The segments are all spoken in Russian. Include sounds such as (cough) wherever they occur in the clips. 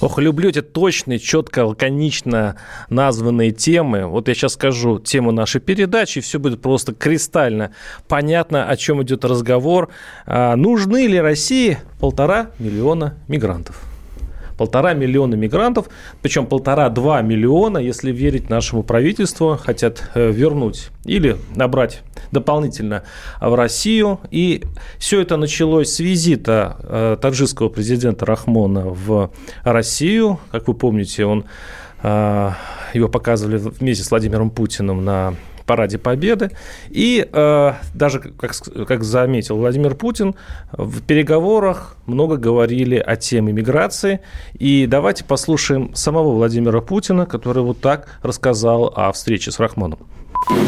Ох, люблю эти точные, четко, лаконично названные темы. Вот я сейчас скажу тему нашей передачи, и все будет просто кристально понятно, о чем идет разговор. А, нужны ли России полтора миллиона мигрантов? Полтора миллиона мигрантов, причем полтора-два миллиона, если верить нашему правительству, хотят э, вернуть или набрать дополнительно в Россию. И все это началось с визита э, таджикского президента Рахмона в Россию. Как вы помните, он, э, его показывали вместе с Владимиром Путиным на параде Победы. И э, даже, как, как заметил Владимир Путин, в переговорах много говорили о теме миграции. И давайте послушаем самого Владимира Путина, который вот так рассказал о встрече с Рахмоном.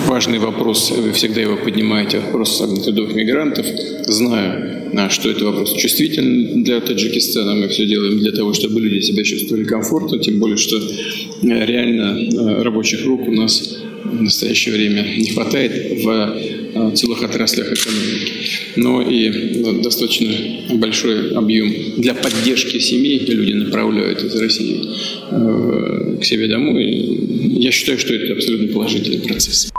Важный вопрос, вы всегда его поднимаете, вопрос трудовых мигрантов. Знаю, что это вопрос чувствительный для Таджикистана. Мы все делаем для того, чтобы люди себя чувствовали комфортно, тем более, что реально рабочих рук у нас в настоящее время не хватает в целых отраслях экономики. Но и достаточно большой объем для поддержки семей люди направляют из России к себе домой. Я считаю, что это абсолютно положительный процесс.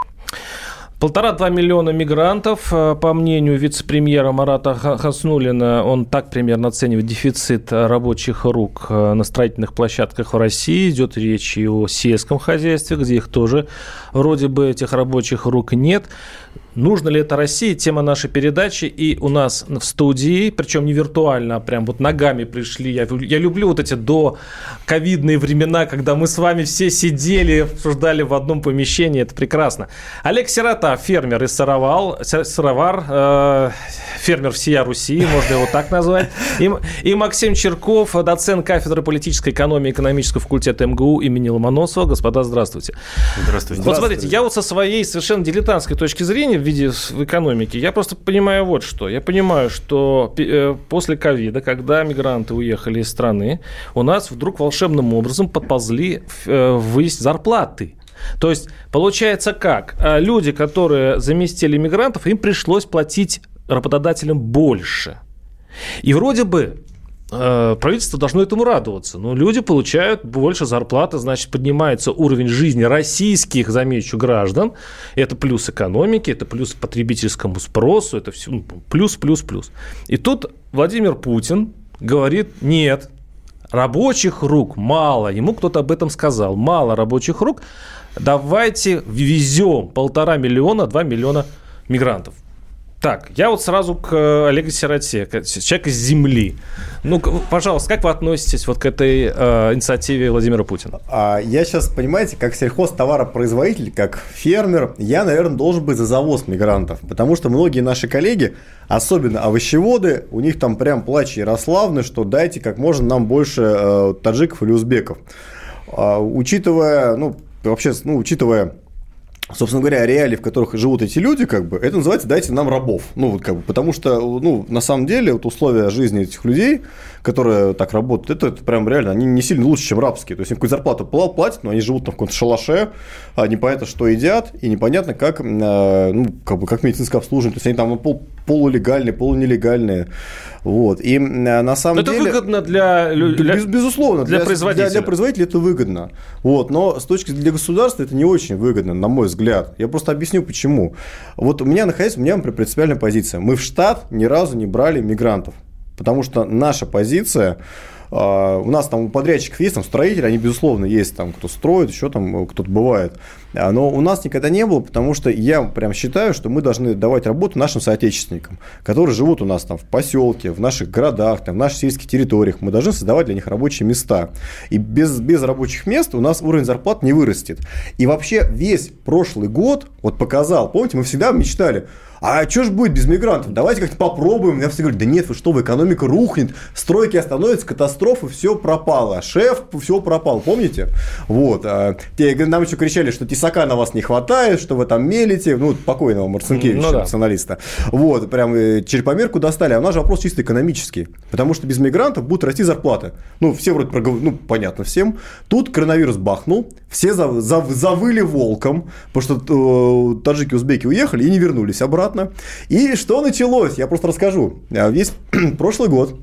Полтора-два миллиона мигрантов, по мнению вице-премьера Марата Хаснулина, он так примерно оценивает дефицит рабочих рук на строительных площадках в России. Идет речь и о сельском хозяйстве, где их тоже вроде бы этих рабочих рук нет. Нужно ли это России? Тема нашей передачи. И у нас в студии, причем не виртуально, а прям вот ногами пришли. Я, я люблю вот эти до ковидные времена, когда мы с вами все сидели, обсуждали в одном помещении. Это прекрасно. Олег Сирота, фермер из Сыровал, Сыровар, э, фермер всея Руси, можно его так назвать. И, и Максим Черков, доцент кафедры политической экономии экономического факультета МГУ имени Ломоносова. Господа, здравствуйте. Здравствуйте. Вот смотрите, я вот со своей совершенно дилетантской точки зрения виде в экономике, я просто понимаю вот что. Я понимаю, что после ковида, когда мигранты уехали из страны, у нас вдруг волшебным образом подползли ввысь зарплаты. То есть получается как? Люди, которые заместили мигрантов, им пришлось платить работодателям больше. И вроде бы правительство должно этому радоваться. Но люди получают больше зарплаты, значит, поднимается уровень жизни российских, замечу, граждан. Это плюс экономики, это плюс потребительскому спросу, это все ну, плюс, плюс, плюс. И тут Владимир Путин говорит, нет, рабочих рук мало. Ему кто-то об этом сказал. Мало рабочих рук. Давайте ввезем полтора миллиона, два миллиона мигрантов. Так, я вот сразу к Олегу Сироте, человек из земли. Ну, пожалуйста, как вы относитесь вот к этой э, инициативе Владимира Путина? А, я сейчас, понимаете, как сельхозтоваропроизводитель, как фермер, я, наверное, должен быть за завоз мигрантов, потому что многие наши коллеги, особенно овощеводы, у них там прям плач Ярославны, что дайте как можно нам больше э, таджиков или узбеков. А, учитывая, ну, вообще, ну, учитывая собственно говоря, реалии, в которых живут эти люди, как бы, это называется «дайте нам рабов». Ну, вот как бы, потому что, ну, на самом деле, вот условия жизни этих людей, которые так работают, это, это прям реально, они не сильно лучше, чем рабские. То есть, им какую-то зарплату платят, но они живут там в каком-то шалаше, а непонятно, что едят, и непонятно, как, э, ну, как бы, как медицинское обслуживание. То есть, они там пол, полулегальные, полунелегальные. Вот. И на самом это деле... Это выгодно для, для без, Безусловно. Для, для производителя. Для, для производителя это выгодно. Вот. Но с точки зрения государства это не очень выгодно, на мой взгляд. Я просто объясню, почему. Вот у меня, находясь, у меня, принципиальная позиция. Мы в штат ни разу не брали мигрантов. Потому что наша позиция у нас там у подрядчиков есть там строители, они, безусловно, есть там, кто строит, еще там кто-то бывает. Но у нас никогда не было, потому что я прям считаю, что мы должны давать работу нашим соотечественникам, которые живут у нас там в поселке, в наших городах, там, в наших сельских территориях. Мы должны создавать для них рабочие места. И без, без рабочих мест у нас уровень зарплат не вырастет. И вообще весь прошлый год вот показал, помните, мы всегда мечтали, а что ж будет без мигрантов? Давайте как-то попробуем. Я все говорю, да нет, вы что, вы экономика рухнет, стройки остановятся, катастрофы, все пропало. Шеф, все пропал, помните? Вот. А, те, нам еще кричали, что тесака на вас не хватает, что вы там мелите. Ну, покойного Марцинкевича, ну, да. националиста. Вот, прям э, черепомерку достали. А у нас же вопрос чисто экономический. Потому что без мигрантов будут расти зарплаты. Ну, все вроде, ну, понятно всем. Тут коронавирус бахнул, все за, за, завыли волком, потому что э, таджики, узбеки уехали и не вернулись обратно. И что началось? Я просто расскажу. А весь (clears throat) прошлый год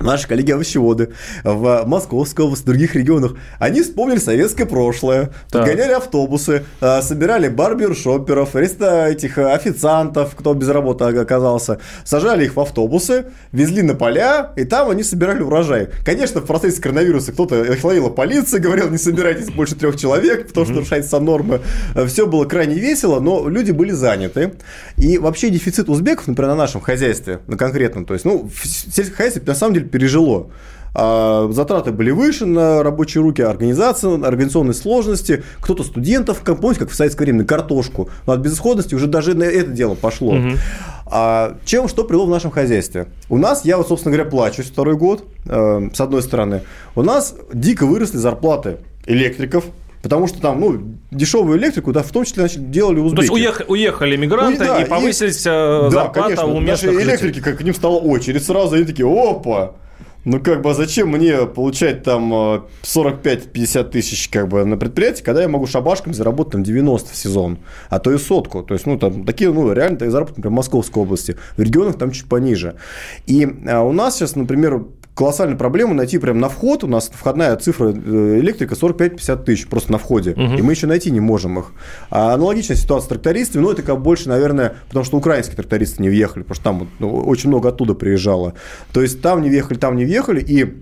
наши коллеги-овощеводы в Московской области, в других регионах, они вспомнили советское прошлое, так. гоняли автобусы, а, собирали барбершоперов, этих официантов, кто без работы оказался, сажали их в автобусы, везли на поля, и там они собирали урожай. Конечно, в процессе коронавируса кто-то их ловила полиция, говорил, не собирайтесь больше трех человек, потому что нарушается нормы. Все было крайне весело, но люди были заняты. И вообще дефицит узбеков, например, на нашем хозяйстве, на конкретном, то есть, ну, сельское хозяйство, на самом деле, пережило. А затраты были выше на рабочие руки, организация, организационные сложности, кто-то студентов, как, помните, как в советское время, на картошку. Но от безысходности уже даже на это дело пошло. Угу. А чем, что привело в нашем хозяйстве? У нас, я вот, собственно говоря, плачусь второй год, э, с одной стороны. У нас дико выросли зарплаты электриков, Потому что там, ну, дешевую электрику, да, в том числе значит, делали узбеки. То есть уехали, уехали мигранты ну, да, и повысились и, э, зарплата да, конечно, у местных Наши электрики, как к ним стала очередь, сразу они такие, опа, ну, как бы, а зачем мне получать там 45-50 тысяч как бы на предприятии, когда я могу шабашками заработать там 90 в сезон, а то и сотку. То есть, ну, там такие, ну, реально такие заработки, например, в Московской области. В регионах там чуть пониже. И а у нас сейчас, например, колоссальная проблема найти прямо на вход. У нас входная цифра э, электрика 45-50 тысяч просто на входе. Угу. И мы еще найти не можем их. А аналогичная ситуация с трактористами, но это как больше, наверное, потому что украинские трактористы не въехали, потому что там ну, очень много оттуда приезжало. То есть там не въехали, там не въехали, и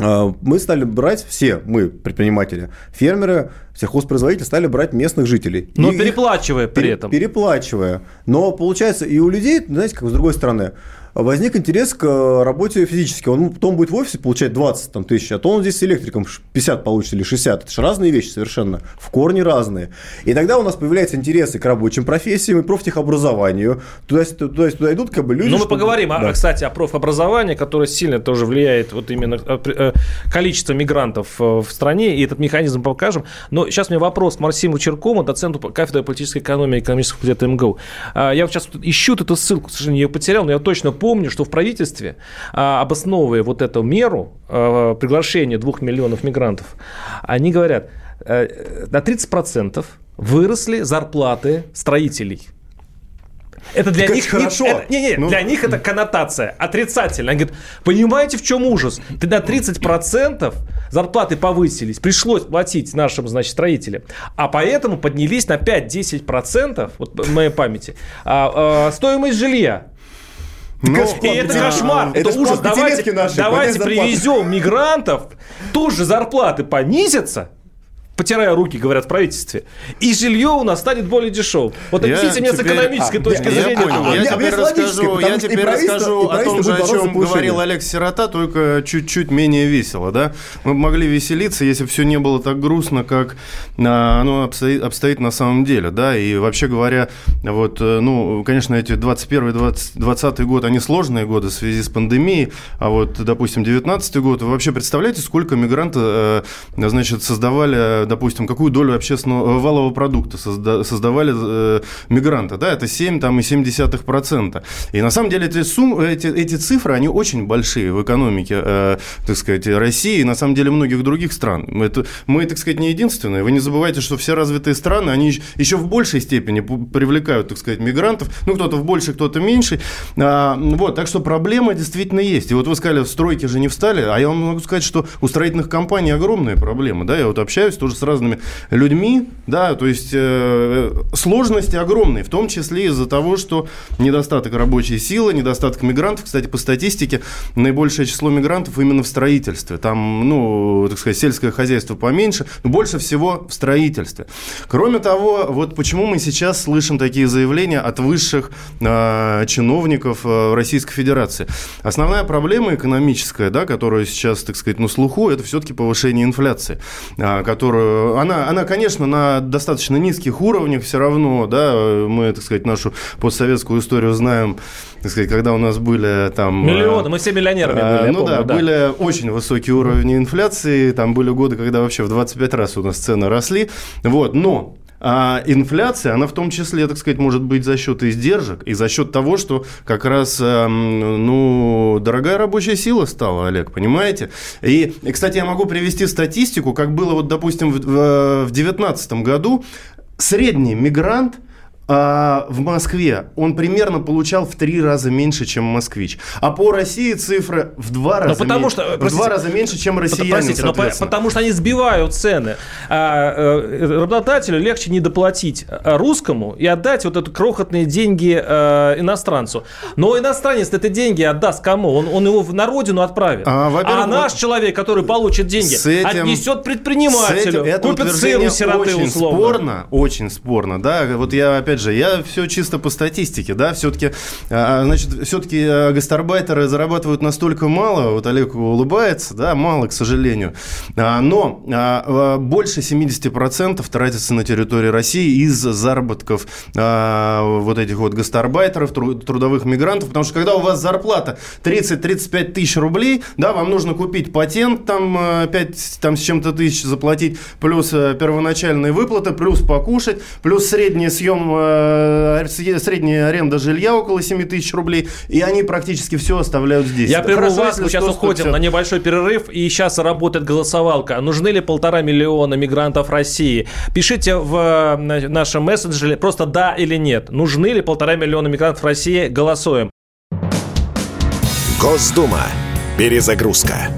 а, мы стали брать все, мы, предприниматели, фермеры, сельхозпроизводители стали брать местных жителей. Но и переплачивая при этом. Переплачивая. Но получается и у людей, знаете, как с другой стороны, возник интерес к э, работе физически. Он потом будет в офисе получать 20 там, тысяч, а то он здесь с электриком 50 получит или 60. Это же разные вещи совершенно, в корне разные. И тогда у нас появляются интересы к рабочим профессиям и профтехобразованию. Туда, туда, туда идут как бы люди. Ну, мы чтобы... поговорим, да. кстати, о профобразовании, которое сильно тоже влияет вот именно э, э, количество мигрантов в стране, и этот механизм покажем. Но сейчас у меня вопрос к Максиму Черкому, доценту кафедры политической экономии и экономического факультета МГУ. А, я вот сейчас ищу эту ссылку, к сожалению, ее потерял, но я точно помню, что в правительстве, а, обосновывая вот эту меру а, приглашения двух миллионов мигрантов, они говорят, э, на 30% выросли зарплаты строителей. Это для так них хорошо. Не, это, не, не, ну... для них это коннотация отрицательная. Они говорят, понимаете, в чем ужас? Ты на 30% зарплаты повысились, пришлось платить нашим, значит, строителям, а поэтому поднялись на 5-10%, вот в моей памяти, а, а, стоимость жилья. Но, и это кошмар, это, это ужас. Давайте, наши, давайте привезем мигрантов, тоже зарплаты понизятся, потирая руки, говорят в правительстве, и жилье у нас станет более дешевым. Вот объясните мне с экономической а, точки я, зрения. Я, я, я теперь расскажу, я теперь расскажу о том же, о чем говорил Олег Сирота, только чуть-чуть менее весело. Да? Мы могли веселиться, если бы все не было так грустно, как а, оно обстоит, обстоит на самом деле. Да? И вообще говоря, вот, э, ну, конечно, эти 21-20 год, они сложные годы в связи с пандемией, а вот, допустим, 19 год, вы вообще представляете, сколько мигрантов, э, значит, создавали допустим, какую долю общественного валового продукта созда, создавали э, мигранты, да, это 7 там, и 7%. И на самом деле эти, суммы, эти, эти цифры, они очень большие в экономике, э, так сказать, России и на самом деле многих других стран. Это, мы, так сказать, не единственные. Вы не забывайте, что все развитые страны, они еще в большей степени привлекают, так сказать, мигрантов, ну, кто-то в большей, кто-то меньше. А, вот, так что проблема действительно есть. И вот вы сказали, в стройке же не встали, а я вам могу сказать, что у строительных компаний огромные проблемы, да, я вот общаюсь тоже с разными людьми, да, то есть э, сложности огромные, в том числе из-за того, что недостаток рабочей силы, недостаток мигрантов, кстати, по статистике, наибольшее число мигрантов именно в строительстве, там, ну, так сказать, сельское хозяйство поменьше, но больше всего в строительстве. Кроме того, вот почему мы сейчас слышим такие заявления от высших э, чиновников э, Российской Федерации. Основная проблема экономическая, да, которая сейчас, так сказать, на слуху, это все-таки повышение инфляции, э, которую она, она, конечно, на достаточно низких уровнях все равно, да, мы, так сказать, нашу постсоветскую историю знаем, так сказать, когда у нас были там... Миллионы, мы все миллионерами были, Ну помню, да, да, были очень высокие уровни инфляции, там были годы, когда вообще в 25 раз у нас цены росли, вот, но а инфляция, она в том числе, так сказать, может быть за счет издержек и за счет того, что как раз, эм, ну, дорогая рабочая сила стала, Олег, понимаете? И, кстати, я могу привести статистику, как было вот, допустим, в 2019 году, средний мигрант – а в Москве он примерно получал в три раза меньше, чем москвич. А по России цифры в два раза, потому меньше, что, в два раза меньше, чем россияне. Простите, но потому что они сбивают цены. А, а, работодателю легче не доплатить а, русскому и отдать вот эти крохотные деньги а, иностранцу. Но иностранец это деньги отдаст кому? Он, он его на родину отправит. А, а наш человек, который получит деньги, этим, отнесет предпринимателю, этим, купит сыр у сироты очень условно. спорно, очень спорно. Да, вот я опять опять же, я все чисто по статистике, да, все-таки, а, значит, все-таки э, гастарбайтеры зарабатывают настолько мало, вот Олег улыбается, да, мало, к сожалению, а, но а, больше 70% тратится на территории России из заработков вот этих вот гастарбайтеров, трудовых мигрантов, потому что когда у вас зарплата 30-35 тысяч рублей, да, вам нужно купить патент, там 5 там, с чем-то тысяч заплатить, плюс э, первоначальные выплаты, плюс покушать, плюс средний съем Э, средняя аренда жилья около 7 тысяч рублей, и они практически все оставляют здесь. Я прерву вас, мы сейчас уходим все... на небольшой перерыв, и сейчас работает голосовалка. Нужны ли полтора миллиона мигрантов России? Пишите в нашем мессенджере просто да или нет. Нужны ли полтора миллиона мигрантов России? Голосуем. Госдума. Перезагрузка.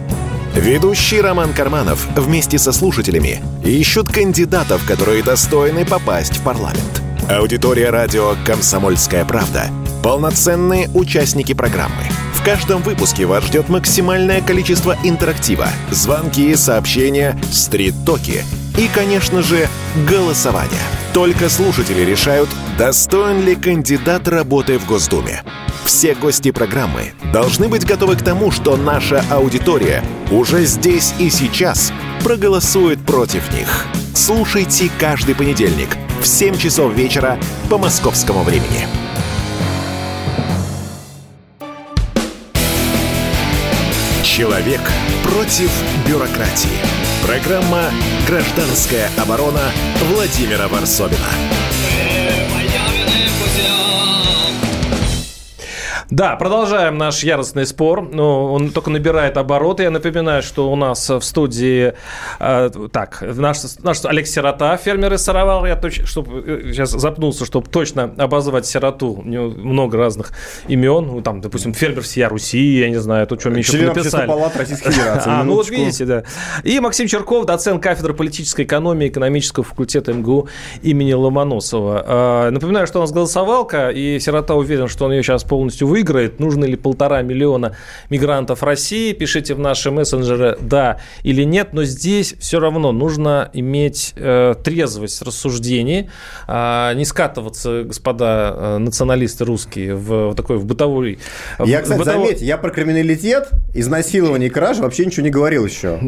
Ведущий Роман Карманов вместе со слушателями ищут кандидатов, которые достойны попасть в парламент. Аудитория радио «Комсомольская правда» — полноценные участники программы. В каждом выпуске вас ждет максимальное количество интерактива, звонки, сообщения, стрит-токи и, конечно же, голосование. Только слушатели решают, достоин ли кандидат работы в Госдуме. Все гости программы должны быть готовы к тому, что наша аудитория уже здесь и сейчас проголосует против них. Слушайте каждый понедельник – в 7 часов вечера по московскому времени. Человек против бюрократии. Программа «Гражданская оборона» Владимира Варсобина. Да, продолжаем наш яростный спор. Ну, он только набирает обороты. Я напоминаю, что у нас в студии э, так, наш, наш Олег Сирота, фермер из Саровал. Я точно, чтобы э, сейчас запнулся, чтобы точно обозвать Сироту. У него много разных имен. Ну, там, допустим, фермер всея Руси, я не знаю, то, что мне еще написали. палат Российской (laughs) Федерации. А, ну вот видите, да. И Максим Черков, доцент кафедры политической экономии экономического факультета МГУ имени Ломоносова. Э, напоминаю, что у нас голосовалка, и Сирота уверен, что он ее сейчас полностью вы выиграет, нужно ли полтора миллиона мигрантов России. Пишите в наши мессенджеры «да» или «нет», но здесь все равно нужно иметь э, трезвость рассуждений, э, не скатываться, господа э, националисты русские, в, в такой в бытовой... Я, кстати, бытовой... заметьте, я про криминалитет, изнасилование и кражи вообще ничего не говорил еще.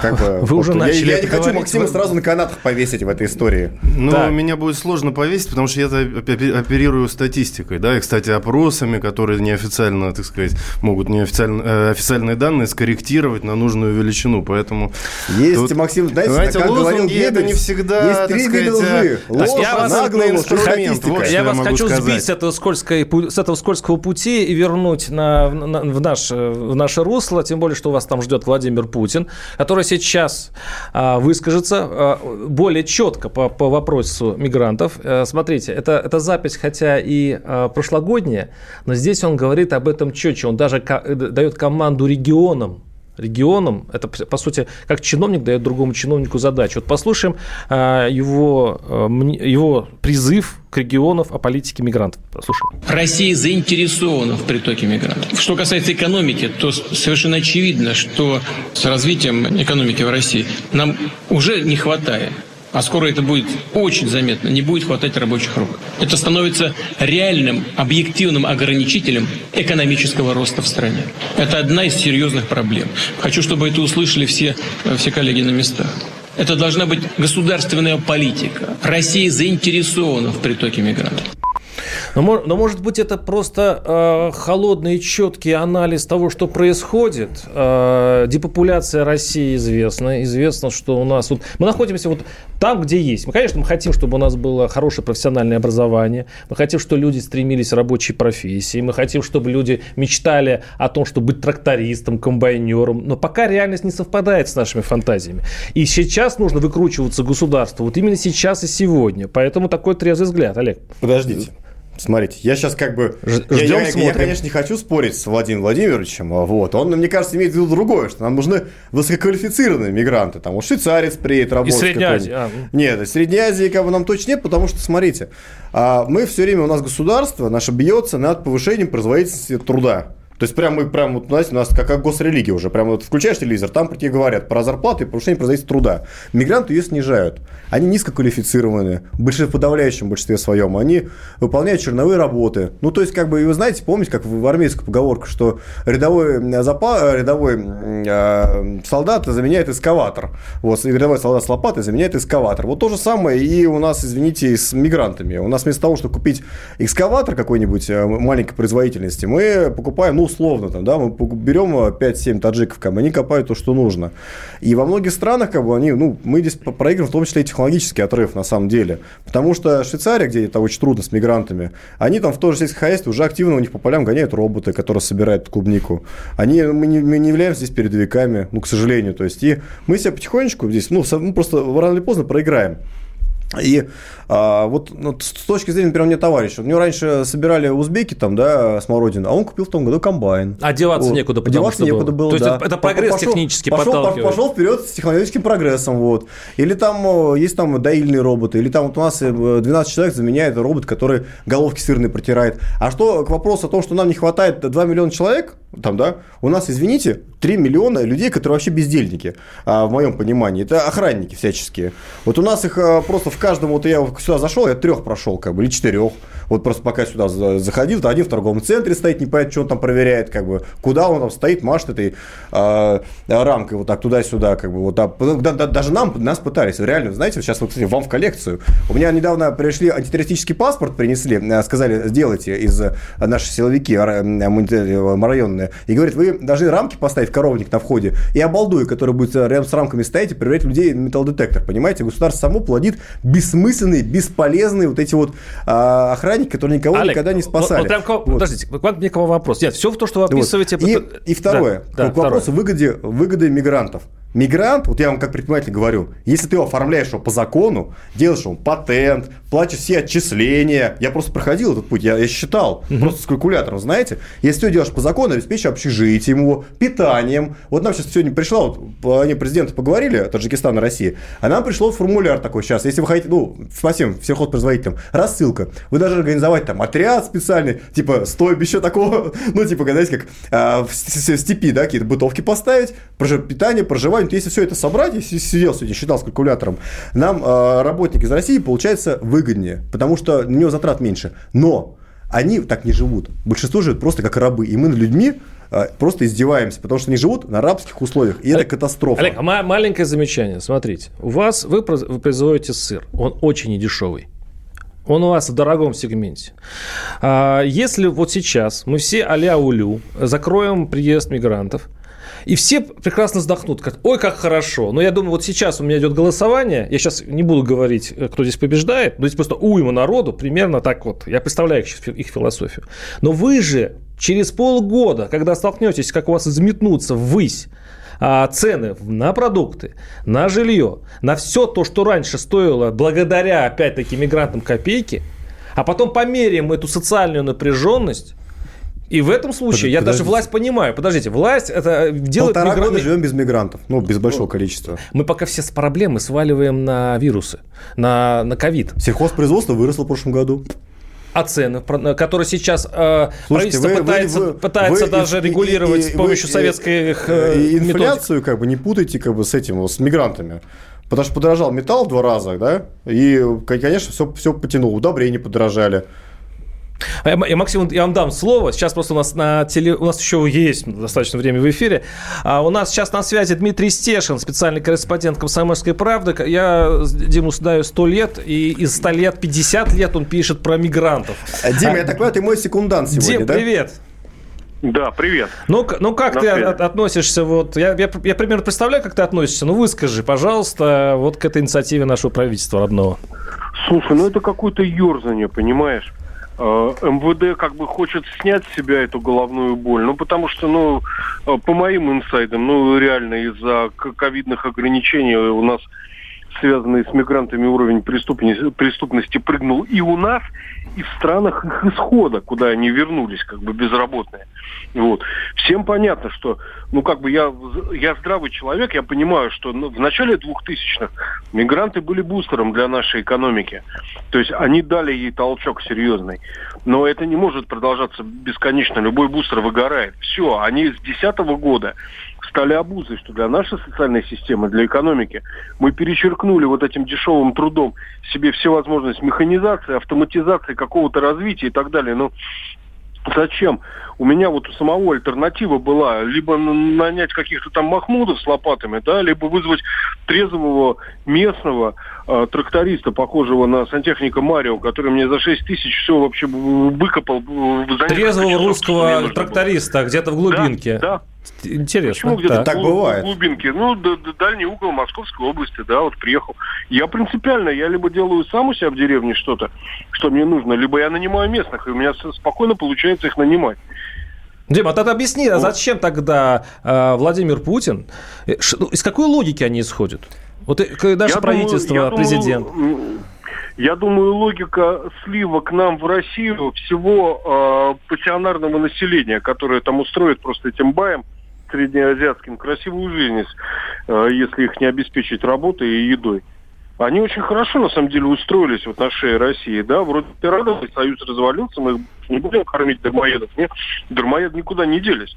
Как бы, Вы уже начали Я, я не хочу Максима сразу на канатах повесить в этой истории. Ну, так. меня будет сложно повесить, потому что я оперирую статистикой, да, и, кстати, опросами, которые неофициально, так сказать, могут неофициально, э, официальные данные скорректировать на нужную величину, поэтому... Есть, тут, Максим, знаете, знаете как говорил это не всегда, есть три вида лжи. Ложь, я вас, наглая инструмент. Вот я, вас хочу сказать. сбить с этого, скользкой, с этого скользкого пути и вернуть на, на, в, наш, в наше русло, тем более, что вас там ждет Владимир Путин, который сейчас а, выскажется а, более четко по, по вопросу мигрантов. А, смотрите, это, это запись, хотя и а, прошлогодняя, но здесь он говорит об этом четче. Он даже э, дает команду регионам регионам. Это, по сути, как чиновник дает другому чиновнику задачу. Вот послушаем а, его, а, его призыв к регионам о политике мигрантов. Послушаем. Россия заинтересована в притоке мигрантов. Что касается экономики, то совершенно очевидно, что с развитием экономики в России нам уже не хватает а скоро это будет очень заметно, не будет хватать рабочих рук. Это становится реальным, объективным ограничителем экономического роста в стране. Это одна из серьезных проблем. Хочу, чтобы это услышали все, все коллеги на местах. Это должна быть государственная политика. Россия заинтересована в притоке мигрантов. Но, но может быть это просто э, холодный четкий анализ того, что происходит. Э, депопуляция России известна. Известно, что у нас вот мы находимся вот там, где есть. Мы, конечно, мы хотим, чтобы у нас было хорошее профессиональное образование. Мы хотим, чтобы люди стремились к рабочей профессии. Мы хотим, чтобы люди мечтали о том, чтобы быть трактористом, комбайнером. Но пока реальность не совпадает с нашими фантазиями. И сейчас нужно выкручиваться государству. Вот именно сейчас и сегодня. Поэтому такой трезвый взгляд, Олег. Подождите. Смотрите, я сейчас как бы... Ждем, я, я, я, конечно, не хочу спорить с Владимиром Владимировичем. А вот. Он, мне кажется, имеет в виду другое, что нам нужны высококвалифицированные мигранты. Там вот швейцарец приедет работать. Из Средней Азии. А. Нет, из Средней Азии как бы нам точно нет, потому что, смотрите, а, мы все время, у нас государство наше бьется над повышением производительности труда. То есть прям мы прям вот, знаете, у нас как, как госрелигия уже. Прям вот включаешь телевизор, там про тебе говорят про зарплаты и повышение производительности труда. Мигранты ее снижают. Они низкоквалифицированные, в, большинстве, подавляющем большинстве своем. Они выполняют черновые работы. Ну, то есть, как бы, вы знаете, помните, как в армейской поговорке, что рядовой, запа, рядовой э, солдат заменяет эскаватор. Вот, рядовой солдат с лопатой заменяет эскаватор. Вот то же самое и у нас, извините, с мигрантами. У нас вместо того, чтобы купить экскаватор какой-нибудь э, маленькой производительности, мы покупаем, ну, условно, там, да, мы берем 5-7 таджиков, как бы, они копают то, что нужно. И во многих странах, как бы, они, ну, мы здесь проигрываем, в том числе и технологический отрыв, на самом деле. Потому что Швейцария, где это очень трудно с мигрантами, они там в том же сельском хозяйстве уже активно у них по полям гоняют роботы, которые собирают клубнику. Они, мы не, мы не являемся здесь передовиками, ну, к сожалению. То есть, и мы себя потихонечку здесь, ну, ну просто рано или поздно проиграем. И а, вот ну, с точки зрения, например, у меня товарищ, у него раньше собирали узбеки там, да, смородину, а он купил в том году комбайн. А деваться вот. некуда, потому деваться что некуда было, То да. есть это прогресс пошел, технически пошел, подталкивает. Пошел вперед с технологическим прогрессом, вот. Или там есть там доильные роботы, или там вот у нас 12 э, человек заменяет робот, который головки сырные протирает. А что к вопросу о том, что нам не хватает 2 миллиона человек, там, да, у нас, извините, 3 миллиона людей, которые вообще бездельники, а, в моем понимании. Это охранники всяческие. Вот у нас их а, просто в каждом, вот я сюда зашел, я трех прошел, как бы, или четырех. Вот просто пока сюда заходил, то один в торговом центре стоит, не понятно, что он там проверяет, как бы, куда он там стоит, машет этой а, рамкой вот так туда-сюда, как бы, вот так. Да, да, даже нам, нас пытались, реально, знаете, сейчас вот, кстати, вам в коллекцию. У меня недавно пришли антитеррористический паспорт, принесли, сказали, сделайте из наши силовики районные, и говорит, вы должны рамки поставить коровник на входе, и обалдуй, который будет рядом с рамками стоять и проверять людей металлодетектор. Понимаете, государство само плодит бессмысленные, бесполезные вот эти вот а, охранники, которые никого Олег, никогда не спасали. Вот, вот, вот. Подождите, к мне к вам вопрос. Нет, все то, что вы описываете... Вот. И, и второе, да, к да, вопросу выгоды, выгоды мигрантов. Мигрант, вот я вам как предприниматель говорю, если ты его оформляешь его по закону, делаешь ему патент, платишь все отчисления, я просто проходил этот путь, я, я считал, угу. просто с калькулятором, знаете, если ты делаешь по закону, обеспечиваешь общежитием его, питанием, вот нам сейчас сегодня пришла, вот они президенты поговорили, Таджикистан и Россия, а нам пришло формуляр такой сейчас, если вы хотите, ну, спасибо сельхозпроизводителям, рассылка, вы должны организовать там отряд специальный, типа, стойбище такого, (laughs) ну, типа, знаете, как а, в степи, да, какие-то бытовки поставить, питание, проживание, понимаете, если все это собрать, если сидел сегодня, считал с калькулятором, нам э, работник из России получается выгоднее, потому что на него затрат меньше. Но они так не живут. Большинство живет просто как рабы. И мы над людьми э, просто издеваемся, потому что они живут на рабских условиях. И Олег, это катастрофа. Олег, а маленькое замечание. Смотрите, у вас вы, вы производите сыр. Он очень недешевый. Он у вас в дорогом сегменте. А если вот сейчас мы все а-ля улю закроем приезд мигрантов – и все прекрасно вздохнут, как, ой, как хорошо. Но я думаю, вот сейчас у меня идет голосование, я сейчас не буду говорить, э, кто здесь побеждает, но здесь просто уйма народу, примерно так вот. Я представляю их, их философию. Но вы же через полгода, когда столкнетесь, как у вас изметнутся ввысь, а, цены на продукты, на жилье, на все то, что раньше стоило благодаря, опять-таки, мигрантам копейки, а потом померяем эту социальную напряженность, и в этом случае Под, я даже власть понимаю. Подождите, власть это делает Полтора мигранты... года живем без мигрантов, ну, без большого количества. Мы пока все с проблемы сваливаем на вирусы, на, на ковид. Сельхозпроизводство выросло в прошлом году а цены, которые сейчас э, Слушайте, правительство вы, пытается, вы, пытается вы, даже и, регулировать и, и, с помощью вы, советских э, и Инфляцию методик. как бы не путайте как бы с этим, с мигрантами. Потому что подорожал металл в два раза, да, и, конечно, все, все потянуло, удобрения подорожали. Я, Максим, я вам дам слово. Сейчас просто у нас на теле... у нас еще есть достаточно времени в эфире. А у нас сейчас на связи Дмитрий Стешин, специальный корреспондент «Комсомольской правды». Я Диму знаю 100 лет, и из 100 лет 50 лет он пишет про мигрантов. Дима, а... я так понимаю, ты мой секундант сегодня, Дим, да? привет. Да, привет. Ну, ну как На ты от, относишься? Вот, я, я, я примерно представляю, как ты относишься. Ну, выскажи, пожалуйста, вот к этой инициативе нашего правительства родного. Слушай, ну это какое-то ерзание, понимаешь? Э, МВД как бы хочет снять с себя эту головную боль. Ну, потому что, ну, э, по моим инсайдам, ну, реально из-за ковидных ограничений у нас связанный с мигрантами уровень преступности, преступности прыгнул и у нас, и в странах их исхода, куда они вернулись, как бы безработные. Вот. Всем понятно, что, ну, как бы я, я здравый человек, я понимаю, что ну, в начале 2000-х мигранты были бустером для нашей экономики. То есть они дали ей толчок серьезный. Но это не может продолжаться бесконечно. Любой бустер выгорает. Все, они с 2010 года стали обузой, что для нашей социальной системы, для экономики мы перечеркнули вот этим дешевым трудом себе все возможности механизации, автоматизации, какого-то развития и так далее. Но Зачем? У меня вот у самого альтернатива была либо нанять каких-то там махмудов с лопатами, да, либо вызвать трезвого местного э, тракториста, похожего на сантехника Марио, который мне за 6 тысяч все вообще выкопал. Трезвого русского тракториста где-то в глубинке. Да, да. Интересно. Почему где-то так в, бывает. в глубинке? Ну, д- д- дальний угол Московской области, да, вот приехал. Я принципиально, я либо делаю сам у себя в деревне что-то, что мне нужно, либо я нанимаю местных, и у меня спокойно получается их нанимать. Дима, а тогда объясни, а зачем тогда э, Владимир Путин, э, ну, из какой логики они исходят? Вот э, наше я правительство, думаю, президент. Думаю, я думаю, логика слива к нам в Россию всего э, пассионарного населения, которое там устроит просто этим баем среднеазиатским красивую жизнь, э, если их не обеспечить работой и едой. Они очень хорошо, на самом деле, устроились вот на шее России, да, вроде пиратов, союз развалился, мы не будем кормить дармоедов, нет, дармоеды никуда не делись.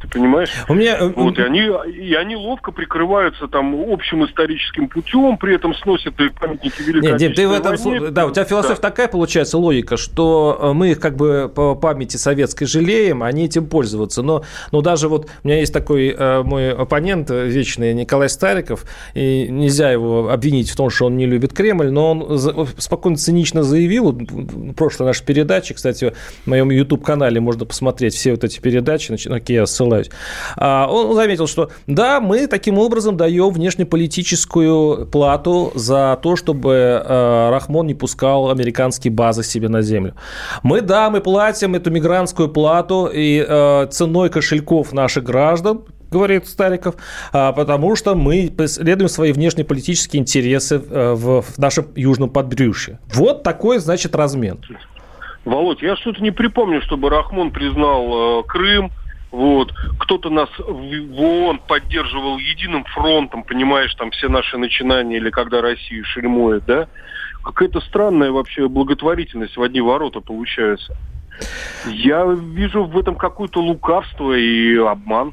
Ты понимаешь? У меня... Э, вот, и они, и они ловко прикрываются там общим историческим путем, при этом сносят и памятники Великой Нет, Дим, ты в этом... Войне. Да, у тебя философия да. такая получается логика, что э, мы их как бы по памяти советской жалеем, они этим пользуются. Но, но даже вот у меня есть такой э, мой оппонент вечный Николай Стариков, и нельзя его обвинить в том, что он не любит Кремль, но он спокойно, цинично заявил, в прошлой нашей передаче, кстати, в моем YouTube-канале можно посмотреть все вот эти передачи, на какие я ссылаюсь, ссылаюсь. А, он заметил, что да, мы таким образом даем внешнеполитическую плату за то, чтобы э, Рахмон не пускал американские базы себе на землю. Мы, да, мы платим эту мигрантскую плату и э, ценой кошельков наших граждан, говорит Стариков, а, потому что мы преследуем свои внешнеполитические интересы э, в нашем южном подбрюшье. Вот такой, значит, размен. Володь, я что-то не припомню, чтобы Рахмон признал Крым, вот. Кто-то нас в ООН поддерживал единым фронтом, понимаешь, там все наши начинания, или когда Россию шельмует, да? Какая-то странная вообще благотворительность в одни ворота получается. Я вижу в этом какое-то лукавство и обман.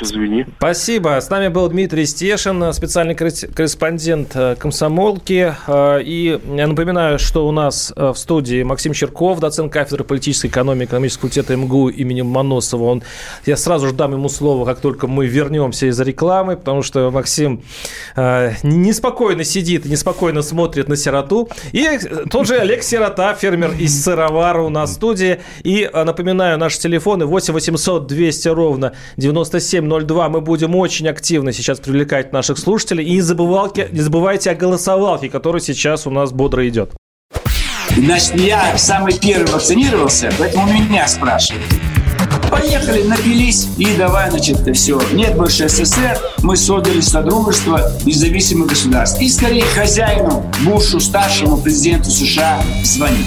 Извини. Спасибо. С нами был Дмитрий Стешин, специальный корреспондент э, комсомолки. Э, и я напоминаю, что у нас э, в студии Максим Черков, доцент кафедры политической экономии экономического факультета МГУ имени Моносова. Он, я сразу же дам ему слово, как только мы вернемся из рекламы, потому что Максим неспокойно сидит, неспокойно смотрит на сироту. И тот же Олег Сирота, фермер из Сыровара у нас в студии. И напоминаю, наши телефоны 8 800 200 ровно 90 9702. Мы будем очень активно сейчас привлекать наших слушателей. И не забывайте, не забывайте о голосовалке, которая сейчас у нас бодро идет. Значит, я самый первый вакцинировался, поэтому меня спрашивают. Поехали, напились и давай, значит, все. Нет больше СССР, мы создали Содружество независимых государств. И скорее хозяину, Бушу, старшему президенту США звонить.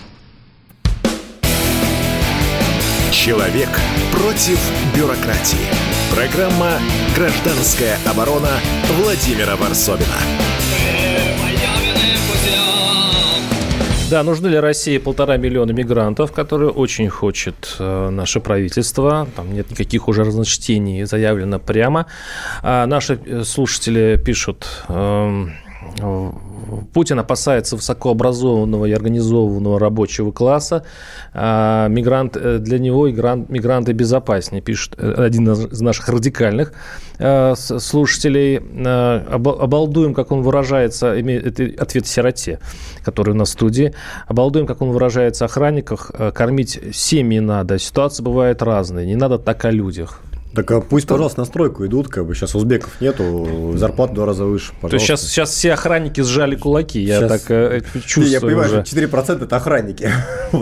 Человек против бюрократии. Программа «Гражданская оборона» Владимира Варсовина. Да, нужны ли России полтора миллиона мигрантов, которые очень хочет э, наше правительство. Там нет никаких уже разночтений, заявлено прямо. А наши э, слушатели пишут... Э, Путин опасается высокообразованного и организованного рабочего класса. А мигрант, э, для него мигранты безопаснее, пишет э, один из наших радикальных э, слушателей. Обалдуем, как он выражается, это ответ сироте, который у нас в студии. Обалдуем, как он выражается охранниках, кормить семьи надо. Ситуации бывают разные, не надо так о людях. Так а пусть, пожалуйста, на стройку идут, как бы сейчас узбеков нету, зарплата в два раза выше. Пожалуйста. То есть сейчас, сейчас все охранники сжали кулаки, я сейчас... так э, чувствую. Я понимаю, уже. что 4% это охранники. (laughs)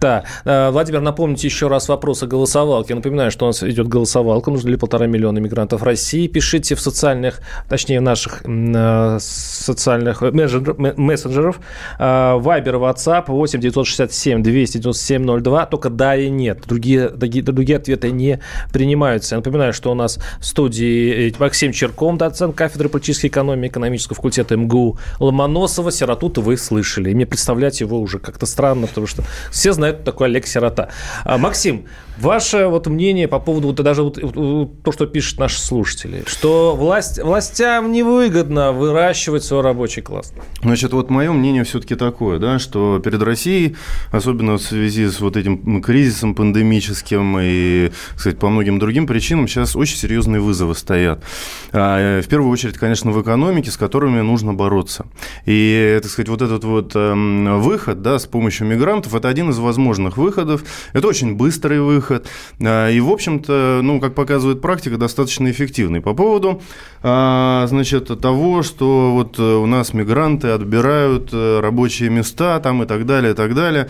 Да. Э, Владимир, напомните еще раз вопрос о голосовалке. Я напоминаю, что у нас идет голосовалка, нужно ли полтора миллиона мигрантов России. Пишите в социальных, точнее, в наших э, социальных мессенджеров. Вайбер, WhatsApp 8 967 297 02. Только да и нет. Другие, другие, другие ответы не принимаются принимаются. Я напоминаю, что у нас в студии Максим Черком, доцент кафедры политической экономии экономического факультета МГУ Ломоносова. Сироту вы слышали. И мне представлять его уже как-то странно, потому что все знают, кто такой Олег Сирота. А, Максим, Ваше вот мнение по поводу вот даже вот, вот, то, что пишут наши слушатели, что власть, властям невыгодно выращивать свой рабочий класс. Значит, вот мое мнение все-таки такое, да, что перед Россией, особенно в связи с вот этим кризисом пандемическим и, кстати, по многим другим причинам, сейчас очень серьезные вызовы стоят. А, в первую очередь, конечно, в экономике, с которыми нужно бороться. И, так сказать, вот этот вот эм, выход, да, с помощью мигрантов, это один из возможных выходов. Это очень быстрый выход выход. А, и, в общем-то, ну, как показывает практика, достаточно эффективный. По поводу, а, значит, того, что вот у нас мигранты отбирают э, рабочие места там и так далее, и так далее.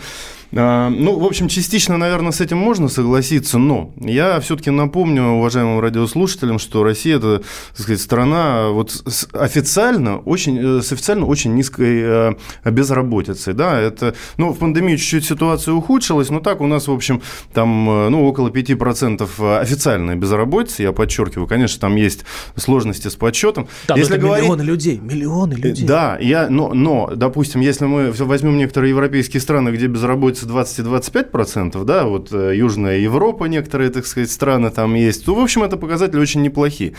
А, ну, в общем, частично, наверное, с этим можно согласиться, но я все-таки напомню уважаемым радиослушателям, что Россия это, так сказать, страна вот официально очень, э, с официально очень низкой э, безработицей, да, это, ну, в пандемию чуть-чуть ситуация ухудшилась, но так у нас, в общем, там, э, ну, около 5% официальной безработицы, я подчеркиваю, конечно, там есть сложности с подсчетом. Там если это говорить... миллионы людей, миллионы людей. Да, я, но, но, допустим, если мы возьмем некоторые европейские страны, где безработица находится 20 и 25 процентов, да, вот э, Южная Европа, некоторые, так сказать, страны там есть, то, в общем, это показатели очень неплохие.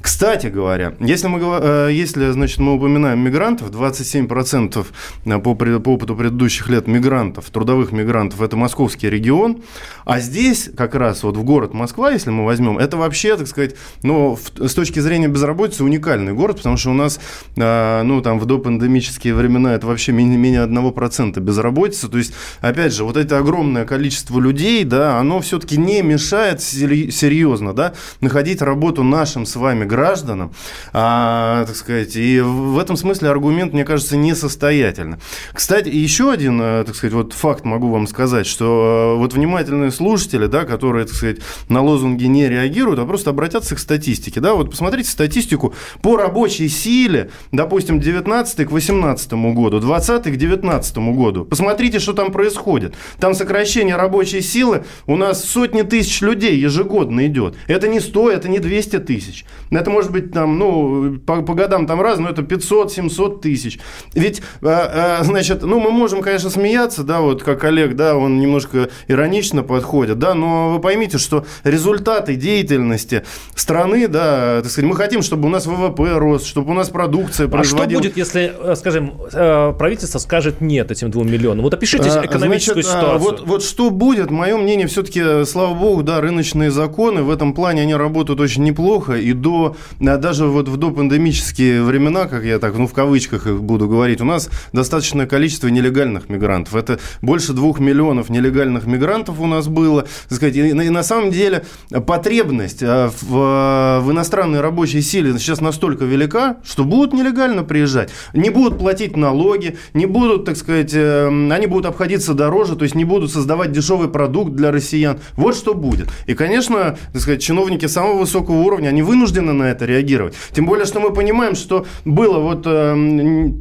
Кстати говоря, если мы, э, если, значит, мы упоминаем мигрантов, 27 процентов э, по, по опыту предыдущих лет мигрантов, трудовых мигрантов, это московский регион, а здесь как раз вот в город Москва, если мы возьмем, это вообще, так сказать, ну, с точки зрения безработицы уникальный город, потому что у нас, ну, там, в допандемические времена это вообще менее, менее 1% безработицы, то есть, опять опять же, вот это огромное количество людей, да, оно все-таки не мешает серьезно, да, находить работу нашим с вами гражданам, а, так сказать, и в этом смысле аргумент, мне кажется, несостоятельный. Кстати, еще один, э, так сказать, вот факт могу вам сказать, что э, вот внимательные слушатели, да, которые, так сказать, на лозунги не реагируют, а просто обратятся к статистике, да, вот посмотрите статистику по рабочей силе, допустим, 19 к 18 году, 20 к 19 году. Посмотрите, что там происходит происходит. Там сокращение рабочей силы, у нас сотни тысяч людей ежегодно идет. Это не 100, это не 200 тысяч. Это может быть там, ну, по, по годам там разно, но это 500-700 тысяч. Ведь, а, а, значит, ну, мы можем, конечно, смеяться, да, вот как Олег, да, он немножко иронично подходит, да, но вы поймите, что результаты деятельности страны, да, так сказать, мы хотим, чтобы у нас ВВП рос, чтобы у нас продукция производила... А что будет, если, э, скажем, э, правительство скажет нет этим двум миллионам? Вот опишите а, экономическую Значит, ситуацию. Вот, вот что будет, мое мнение, все-таки, слава богу, да, рыночные законы в этом плане, они работают очень неплохо, и до, даже вот в допандемические времена, как я так, ну, в кавычках их буду говорить, у нас достаточное количество нелегальных мигрантов. Это больше двух миллионов нелегальных мигрантов у нас было. Так сказать, и, и на самом деле потребность а, в, а, в иностранной рабочей силе сейчас настолько велика, что будут нелегально приезжать, не будут платить налоги, не будут, так сказать, э, они будут обходиться дорогой дороже, то есть не будут создавать дешевый продукт для россиян. Вот что будет. И, конечно, так сказать, чиновники самого высокого уровня, они вынуждены на это реагировать. Тем более, что мы понимаем, что было вот э,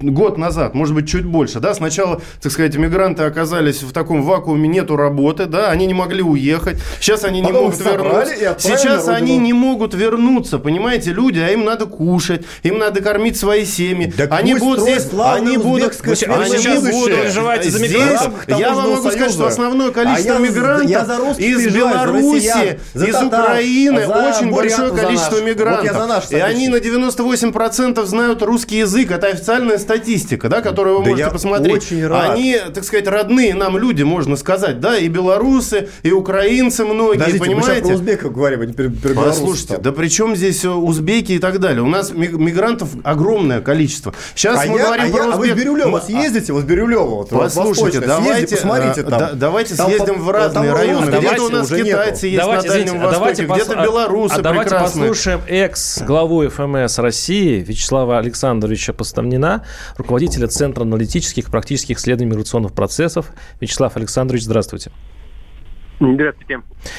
год назад, может быть, чуть больше, да, сначала, так сказать, мигранты оказались в таком вакууме, нету работы, да, они не могли уехать, сейчас они не могут вернуться. Сейчас они не могут вернуться, понимаете, люди, а им надо кушать, им надо кормить свои семьи. Так они будут здесь, они будут, они сейчас будут переживаете за мигрантов. Я вам могу сказать, что основное количество а мигрантов из Беларуси, из Украины, очень большое количество мигрантов. И они на 98% знают русский язык. Это официальная статистика, да, которую вы можете посмотреть. Они, так сказать, родные нам люди, можно сказать, да, и белорусы, и украинцы многие, понимаете? Мы про узбеков говорим, а не про Послушайте, да при чем здесь э, узбеки и так далее? У нас мигрантов огромное количество. Сейчас мы говорим про узбек... А вы в Бирюлево съездите, вот в Бирюлево, вот Послушайте, давайте, посмотрите э, там. давайте съездим в разные районы. Где-то у нас китайцы есть на Дальнем Востоке, где-то белорусы а давайте послушаем экс-главу ФМС России Вячеслава Александровича Поставнина, руководителя Центра аналитических и практических исследований миграционных процессов. Вячеслав Александрович, здравствуйте. Здравствуйте.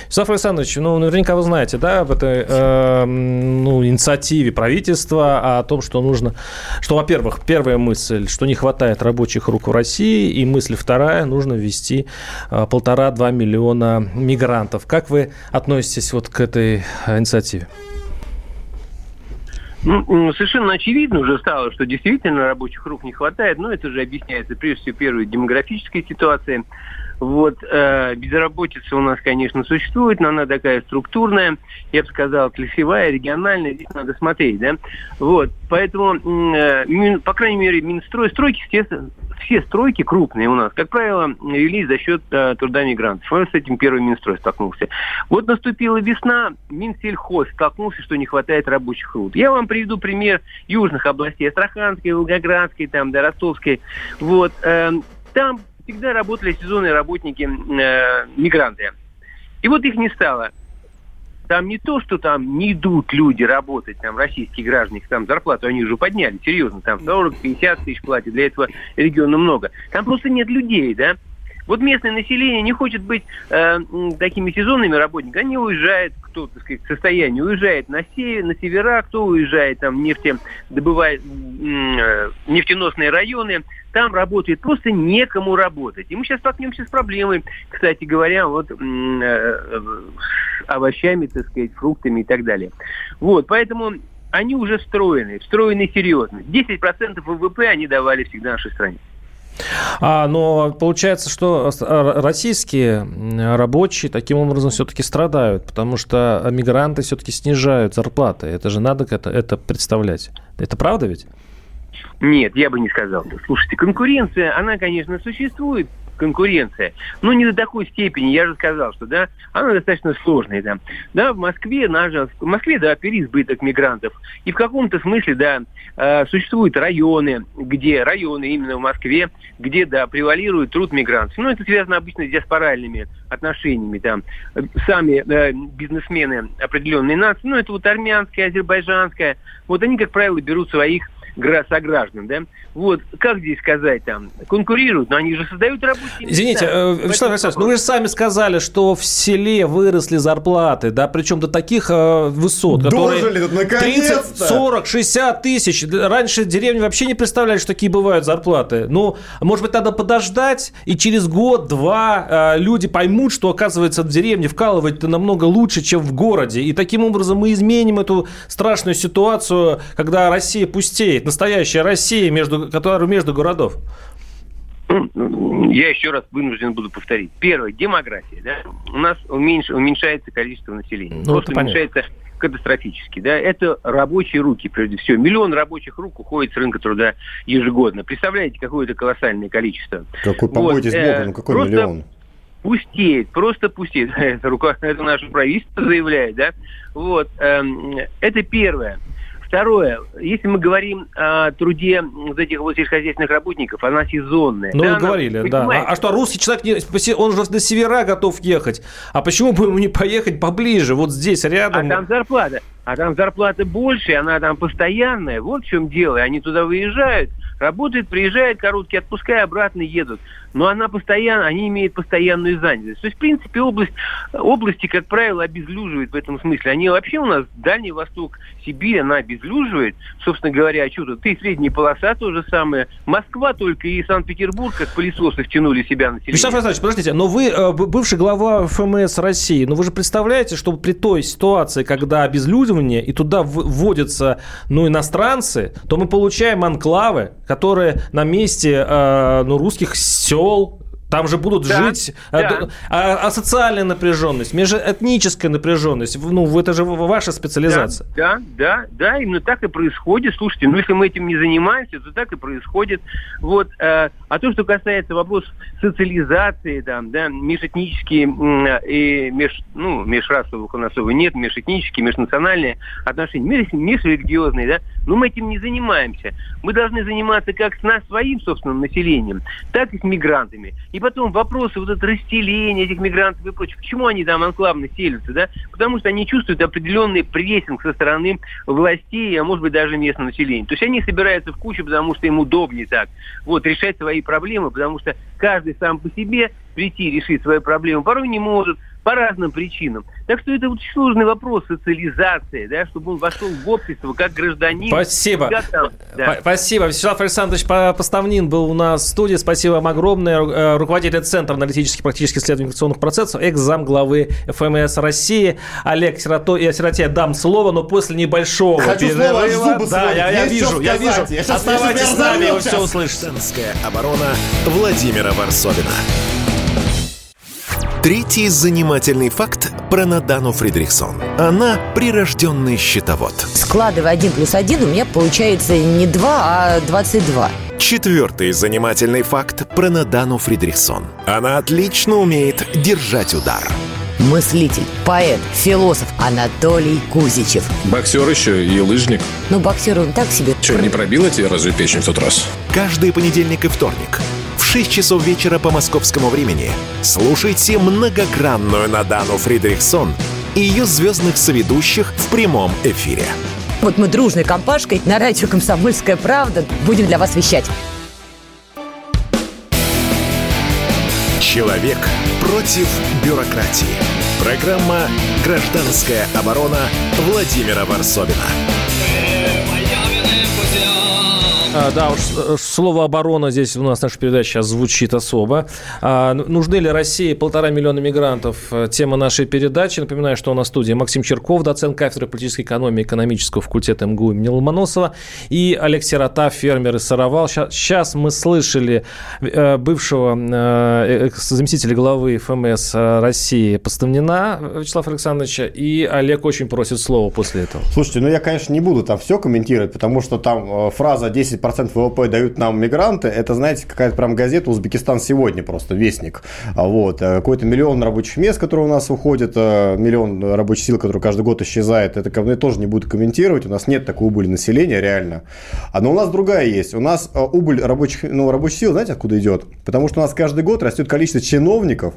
Вячеслав Александрович, ну, наверняка вы знаете, да, об этой э, ну, инициативе правительства, о том, что нужно, что, во-первых, первая мысль, что не хватает рабочих рук в России, и мысль вторая, нужно ввести э, полтора-два миллиона мигрантов. Как вы относитесь вот к этой инициативе? Ну, совершенно очевидно уже стало, что действительно рабочих рук не хватает, но это же объясняется прежде всего первой демографической ситуацией. Вот, э, безработица у нас, конечно, существует, но она такая структурная, я бы сказал, клессевая, региональная, здесь надо смотреть, да. Вот, поэтому, э, по крайней мере, Минстрой, стройки, все, все стройки крупные у нас, как правило, велись за счет э, труда мигрантов. Вот с этим первый Минстрой столкнулся. Вот наступила весна, Минсельхоз столкнулся, что не хватает рабочих рук. Я вам приведу пример южных областей, Астраханской, Волгоградской, там, да. Вот, э, там всегда работали сезонные работники, э, мигранты. И вот их не стало. Там не то, что там не идут люди работать, там российские граждане, там зарплату они уже подняли, серьезно, там 40-50 тысяч платят, для этого региона много. Там просто нет людей, да. Вот местное население не хочет быть э, такими сезонными работниками. Они уезжают, кто, так сказать, в состоянии, уезжает на север, на севера, кто уезжает там нефте, добывает э, нефтеносные районы, там работает, просто некому работать. И мы сейчас столкнемся с проблемой, кстати говоря, вот э, с овощами, так сказать, фруктами и так далее. Вот, поэтому они уже встроены, встроены серьезно. 10% ВВП они давали всегда нашей стране. А, но получается, что российские рабочие таким образом все-таки страдают, потому что мигранты все-таки снижают зарплаты. Это же надо это, это представлять. Это правда ведь? Нет, я бы не сказал. Слушайте, конкуренция, она, конечно, существует, конкуренция. Но не до такой степени, я же сказал, что да, она достаточно сложная там. Да, в Москве, наша, в Москве, да, переизбыток мигрантов. И в каком-то смысле, да, э, существуют районы, где, районы именно в Москве, где, да, превалирует труд мигрантов. Но это связано обычно с диаспоральными отношениями, там, сами э, бизнесмены определенной нации, ну, это вот армянская, азербайджанская, вот они, как правило, берут своих сограждан, да? Вот, как здесь сказать там, конкурируют, но они же создают рабочие места. Извините, э, Вячеслав Александрович, ну вы же сами сказали, что в селе выросли зарплаты, да, причем до таких э, высот, которые Дожили, 30, 40, 60 тысяч. Раньше деревни вообще не представляли, что такие бывают зарплаты. Ну, может быть, надо подождать, и через год-два э, люди поймут, что, оказывается, в деревне вкалывать намного лучше, чем в городе. И таким образом мы изменим эту страшную ситуацию, когда Россия пустеет, настоящая Россия между между, между городов? Я еще раз вынужден буду повторить. Первое, демография. Да? У нас уменьш, уменьшается количество населения. Ну, Просто уменьшается катастрофически. Да? Это рабочие руки, прежде всего. Миллион рабочих рук уходит с рынка труда ежегодно. Представляете, какое это колоссальное количество? Какой, побойтесь вот, Бога, ну какой просто миллион? Пустеет, просто пустеет. (laughs) Это, рука, это наше правительство заявляет, да? Вот, эм, это первое. Второе, если мы говорим о труде вот этих вот сельскохозяйственных работников, она сезонная. Ну, да, вы говорили, да. А, а что, русский человек, он же до севера готов ехать. А почему бы ему не поехать поближе, вот здесь, рядом? А там зарплата. а там зарплата больше, она там постоянная. Вот в чем дело. Они туда выезжают, работают, приезжают, короткие отпуска и обратно едут но она постоянно, они имеют постоянную занятость. То есть, в принципе, область, области, как правило, обезлюживают в этом смысле. Они вообще у нас, Дальний Восток, Сибирь, она обезлюживает. Собственно говоря, тут? Ты средняя полоса то же самое. Москва только и Санкт-Петербург, как пылесосы втянули себя население. Вячеслав Александрович, подождите, но вы э, бывший глава ФМС России, но вы же представляете, что при той ситуации, когда обезлюдивание, и туда вводятся ну, иностранцы, то мы получаем анклавы, которые на месте э, ну, русских сел сел, там же будут да, жить да. А, а социальная напряженность, межэтническая напряженность. Ну, это же ваша специализация. Да, да, да, именно так и происходит. Слушайте, ну если мы этим не занимаемся, то так и происходит. Вот. Э, а то, что касается вопросов социализации, там, да, межэтнические и меж, ну, межрасовых у нас его нет, межэтнические, межнациональные отношения, меж, межрелигиозные, да, но мы этим не занимаемся. Мы должны заниматься как с нас своим собственным населением, так и с мигрантами. И потом вопросы вот это расселения этих мигрантов и прочее. Почему они там анклавно селятся, да? Потому что они чувствуют определенный прессинг со стороны властей, а может быть даже местного населения. То есть они собираются в кучу, потому что им удобнее так. Вот, решать свои проблемы, потому что каждый сам по себе прийти решить свои проблемы порой не может по разным причинам. Так что это очень сложный вопрос социализации, да, чтобы он вошел в общество как гражданин. Спасибо. Как там, да. Спасибо. Вячеслав Александрович Поставнин был у нас в студии. Спасибо вам огромное. Э, руководитель Центра аналитических практических исследований информационных процессов, экс-зам главы ФМС России Олег Сирото. Я Сироте дам слово, но после небольшого Хочу перерыва. Слово, да, я, я вижу, я вижу. Оставайтесь с нами, вы все услышите. оборона Владимира Варсовина. Третий занимательный факт про Надану Фридрихсон. Она прирожденный счетовод. Складывая 1 плюс 1, у меня получается не 2, а 22. Четвертый занимательный факт про Надану Фридрихсон. Она отлично умеет держать удар. Мыслитель, поэт, философ Анатолий Кузичев. Боксер еще и лыжник. Ну, боксер он так себе. Че, не пробила тебе разве печень в тот раз? Каждый понедельник и вторник – 6 часов вечера по московскому времени слушайте многогранную Надану Фридрихсон и ее звездных соведущих в прямом эфире. Вот мы дружной компашкой на радио «Комсомольская правда» будем для вас вещать. Человек против бюрократии. Программа «Гражданская оборона» Владимира Варсовина. А, да, уж э, слово оборона здесь у нас наша передача сейчас звучит особо. А, нужны ли России полтора миллиона мигрантов? Э, тема нашей передачи. Напоминаю, что у нас в студии Максим Черков, доцент кафедры политической экономии экономического факультета МГУ имени Ломоносова, и Олег Сирота, фермер из Саровал. Сейчас, мы слышали э, бывшего заместителя главы ФМС России Поставнина Вячеслава Александровича, и Олег очень просит слово после этого. Слушайте, ну я, конечно, не буду там все комментировать, потому что там фраза 10 10% ВВП дают нам мигранты, это, знаете, какая-то прям газета «Узбекистан сегодня» просто, вестник. А вот. Э, какой-то миллион рабочих мест, которые у нас уходят, э, миллион рабочих сил, которые каждый год исчезает, это ко мне тоже не буду комментировать, у нас нет такой убыли населения, реально. А но у нас другая есть. У нас э, убыль рабочих, ну, рабочих сил, знаете, откуда идет? Потому что у нас каждый год растет количество чиновников,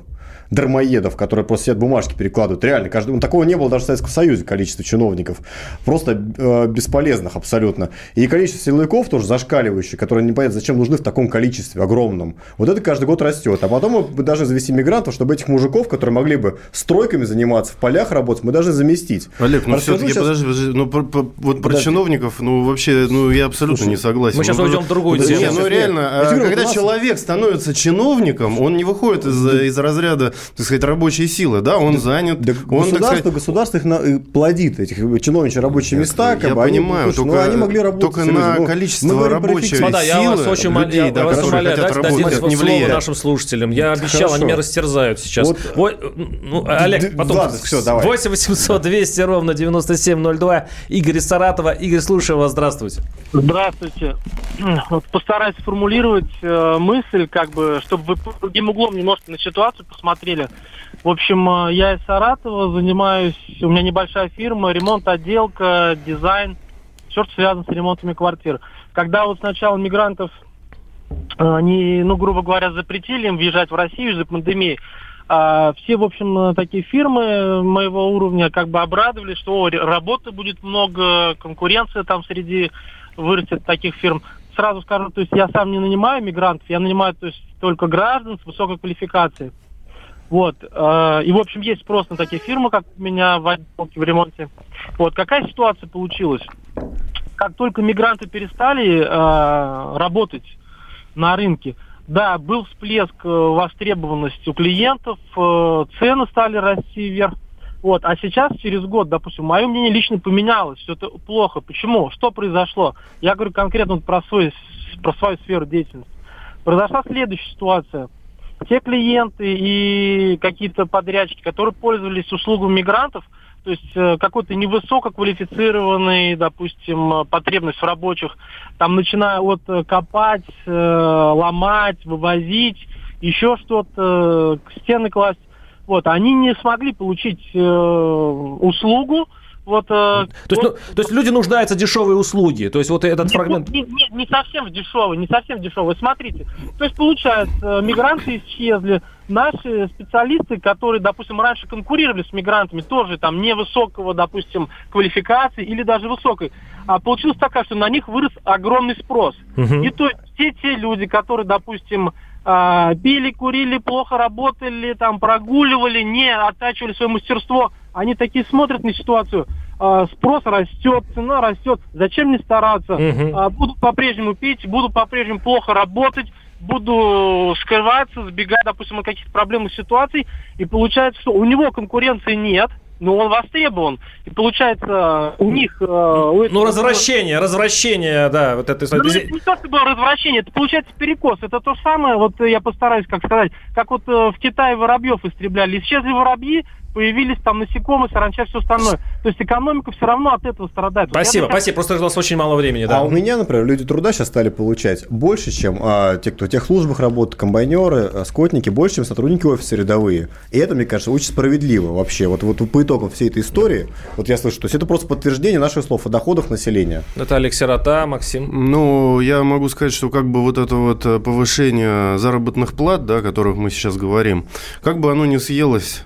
дармоедов, которые просто сидят бумажки перекладывают. Реально, каждый, ну, такого не было даже в Советском Союзе количество чиновников. Просто э, бесполезных абсолютно. И количество силовиков тоже зашкаливающих, которые непонятно зачем нужны в таком количестве огромном. Вот это каждый год растет. А потом мы даже завести мигрантов, чтобы этих мужиков, которые могли бы стройками заниматься, в полях работать, мы должны заместить. Олег, ну все-таки, сейчас... подожди, подожди, ну про, про, вот про чиновников, ну вообще, ну я абсолютно Слушай, не согласен. Мы сейчас ну, уйдем в другую тему. Не, ну реально, а, когда человек становится чиновником, он не выходит из, из разряда так сказать, рабочие силы, да, он да, занят. Да, он, государство, сказать... государство их на, э, плодит, этих чиновничьи рабочие места. Как я бы, понимаю, они, только, ну, они могли работать. Только на ну, количество рабочей силы, я вас очень людей, да, вас умоляю, дайте, дайте не слово нашим слушателям. Я обещал, Хорошо. они меня растерзают сейчас. Вот, вот, ну, Олег, потом... Ладно, все, давай. 8 800 200 ровно 9702. Игорь Саратова. Игорь, слушаю вас, здравствуйте. Здравствуйте. (clears throat) Вот постараюсь сформулировать э, мысль, как бы, чтобы вы под другим углом немножко на ситуацию посмотрели. В общем, э, я из Саратова, занимаюсь, у меня небольшая фирма, ремонт, отделка, дизайн, все, что связано с ремонтами квартир. Когда вот сначала мигрантов, э, они, ну, грубо говоря, запретили им въезжать в Россию из-за пандемии, А, все, в общем, такие фирмы моего уровня как бы обрадовались, что о, работы будет много, конкуренция там среди вырастет таких фирм. Сразу скажу, то есть я сам не нанимаю мигрантов, я нанимаю то есть, только граждан с высокой квалификацией. Вот. Э, и, в общем, есть спрос на такие фирмы, как у меня в в ремонте. Вот. Какая ситуация получилась? Как только мигранты перестали э, работать на рынке, да, был всплеск э, востребованности у клиентов, цены стали расти вверх. Вот. А сейчас, через год, допустим, мое мнение лично поменялось, все это плохо. Почему? Что произошло? Я говорю конкретно про, свой, про свою сферу деятельности. Произошла следующая ситуация. Те клиенты и какие-то подрядчики, которые пользовались услугами мигрантов, то есть э, какой-то невысококвалифицированный, допустим, потребность в рабочих, там начиная от э, копать, э, ломать, вывозить, еще что-то, стены класть, вот, они не смогли получить э, услугу, вот, э, то, есть, ну, то есть люди нуждаются в дешевой услуги. То есть вот этот не, фрагмент. Не, не, не совсем в дешевой, не совсем в дешевой. Смотрите, то есть получается, мигранты исчезли, наши специалисты, которые, допустим, раньше конкурировали с мигрантами, тоже там невысокого, допустим, квалификации или даже высокой, а получилось так, что на них вырос огромный спрос. Угу. И то есть все те люди, которые, допустим, а, пили, курили, плохо работали, там прогуливали, не оттачивали свое мастерство, они такие смотрят на ситуацию, а, спрос растет, цена растет, зачем не стараться? Угу. Буду по-прежнему пить, буду по-прежнему плохо работать, буду скрываться, сбегать, допустим, от каких-то проблемных ситуаций, и получается, что у него конкуренции нет, но он востребован. И получается, у них... Э, у ну, развращение, развращение, да, вот это... Ну, это не то, чтобы развращение, это получается перекос. Это то же самое, вот я постараюсь, как сказать, как вот э, в Китае воробьев истребляли. Исчезли воробьи, появились там насекомые, саранча, все остальное. То есть экономика все равно от этого страдает. Спасибо, вот спасибо. Просто у нас очень мало времени. Да. А у меня, например, люди труда сейчас стали получать больше, чем а, те, кто в техслужбах работают, комбайнеры, а, скотники, больше, чем сотрудники офиса рядовые. И это, мне кажется, очень справедливо вообще. Вот, вот по итогам всей этой истории, вот я слышу, то есть это просто подтверждение наших слов о доходах населения. Это Алекс Сирота, Максим. Ну, я могу сказать, что как бы вот это вот э, повышение заработных плат, да, о которых мы сейчас говорим, как бы оно не съелось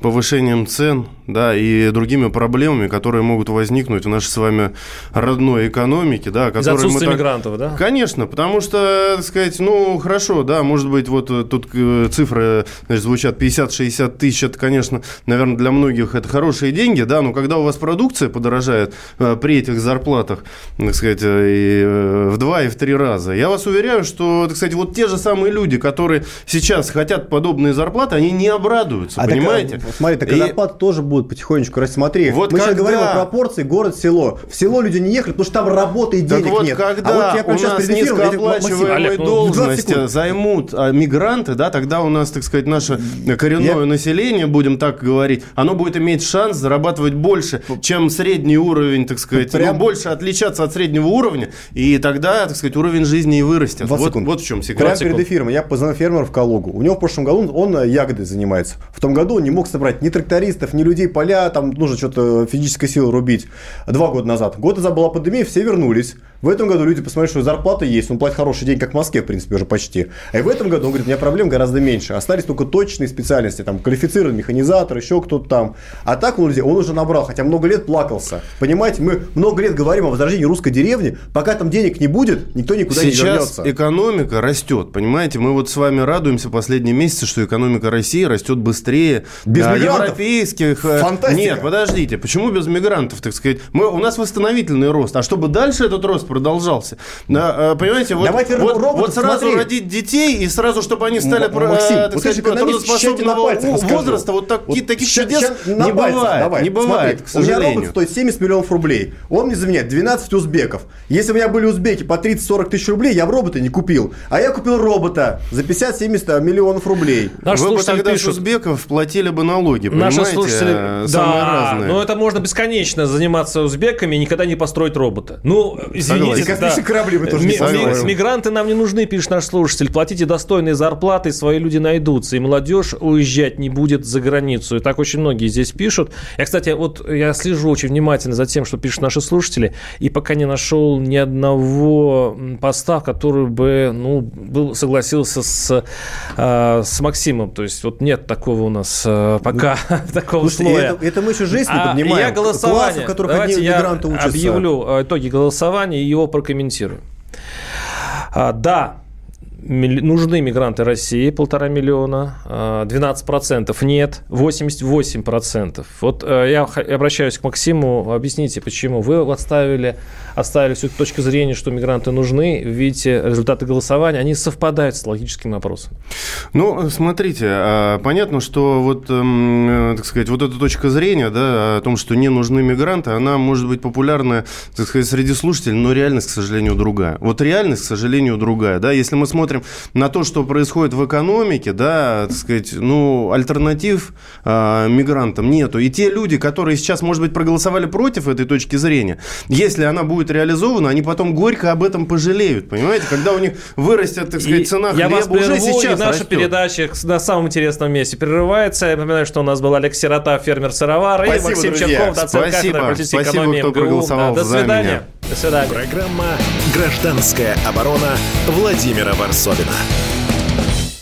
повышением цен да, и другими проблемами, которые могут возникнуть в нашей с вами родной экономике. Да, Из отсутствия так... мигрантов, да? Конечно, потому что, так сказать, ну, хорошо, да, может быть, вот э, тут э, цифры значит, звучат 50-60 тысяч, это, конечно, наверное, для многих это хорошие деньги, да, но когда у вас продукция подорожает э, при этих зарплатах, так сказать, и в два и в три раза, я вас уверяю, что, так сказать, вот те же самые люди, которые сейчас хотят подобные зарплаты, они не обрадуются, а понимаете? Так, смотри, так и... зарплаты тоже будут потихонечку расти. Смотри, вот мы когда... сейчас говорим о пропорции город-село. В село люди не ехали, потому что там работы и денег так вот, нет. когда а вот я у нас сейчас низкооплачиваемые ну, должности займут а, мигранты, да, тогда у нас, так сказать, наше коренное я... население, будем так говорить, оно будет иметь шанс зарабатывать больше, чем средний уровень, так сказать, Прям... ну, больше отличаться от среднего уровня, и тогда, так сказать, уровень жизни и вырастет. Вот, вот в чем секрет. Прямо перед эфиром я позвонил фермеру в Калугу. У него в прошлом году он ягодой занимается. В том году он не мог собрать ни трактористов, ни людей поля, там нужно что-то физической силы рубить. Два года назад. Год назад была пандемия, все вернулись. В этом году люди посмотрели, что зарплата есть, он платит хороший день, как в Москве, в принципе, уже почти. А и в этом году он говорит, у меня проблем гораздо меньше. Остались только точные специальности, там, квалифицированный механизатор, еще кто-то там. А так он, он уже набрал, хотя много лет плакался. Понимаете, мы много лет говорим о возрождении русской деревни, пока там денег не будет, никто никуда Сейчас не вернется. Сейчас экономика растет, понимаете? Мы вот с вами радуемся последние месяцы, что экономика России растет быстрее Без европейских. Э, Фантастика. Нет, подождите, почему без мигрантов, так сказать? Мы, у нас восстановительный рост, а чтобы дальше этот рост продолжался, да, понимаете, вот, Давайте вот, роботов, вот сразу смотри. родить детей и сразу, чтобы они стали М- Максим, так вот сказать, трудоспособного возраста, вот, так, вот таких ща, чудес ща, не бывает, Давай. не бывает, Смотри, к сожалению. У меня робот стоит 70 миллионов рублей, он мне заменяет 12 узбеков. Если у меня были узбеки по 30-40 тысяч рублей, я бы робота не купил, а я купил робота за 50-70 миллионов рублей. Наш Вы бы тогда пишут. узбеков платили бы налог налоги, Наши слушатели... Э, самые да, разные. но это можно бесконечно заниматься узбеками и никогда не построить робота. Ну, извините. Согласен. Да. корабли вы тоже не ми- Мигранты нам не нужны, пишет наш слушатель. Платите достойные зарплаты, свои люди найдутся. И молодежь уезжать не будет за границу. И так очень многие здесь пишут. Я, кстати, вот я слежу очень внимательно за тем, что пишут наши слушатели, и пока не нашел ни одного поста, который бы ну, был, согласился с, э, с Максимом. То есть вот нет такого у нас э, пока (laughs) такого Слушайте, слоя. Это, это мы еще жизнь не а поднимаем. Я голосование. Классов, в которых Давайте одни я учатся. объявлю э, итоги голосования и его прокомментирую. А, да, нужны мигранты России, полтора миллиона, 12% а, нет, 88%. Вот э, я обращаюсь к Максиму, объясните, почему вы отставили, оставили всю точку зрения, что мигранты нужны, видите результаты голосования, они совпадают с логическим вопросом. Ну, смотрите, а, понятно, что вот, эм, так сказать, вот эта точка зрения, да, о том, что не нужны мигранты, она может быть популярна, так сказать, среди слушателей, но реальность, к сожалению, другая. Вот реальность, к сожалению, другая, да, если мы смотрим смотрим на то, что происходит в экономике, да, так сказать, ну, альтернатив э, мигрантам нету. И те люди, которые сейчас, может быть, проголосовали против этой точки зрения, если она будет реализована, они потом горько об этом пожалеют, понимаете? Когда у них вырастет, так сказать, цена хлеба, я вас прерву, уже сейчас и наша растет. передача на самом интересном месте прерывается. Я напоминаю, что у нас был Олег Сирота, фермер сыровар, и Максим друзья. Черков, доцент спасибо, кафедры политической спасибо, экономии кто проголосовал да, До свидания. Меня. До свидания. Программа «Гражданская оборона» Владимира Варсовина.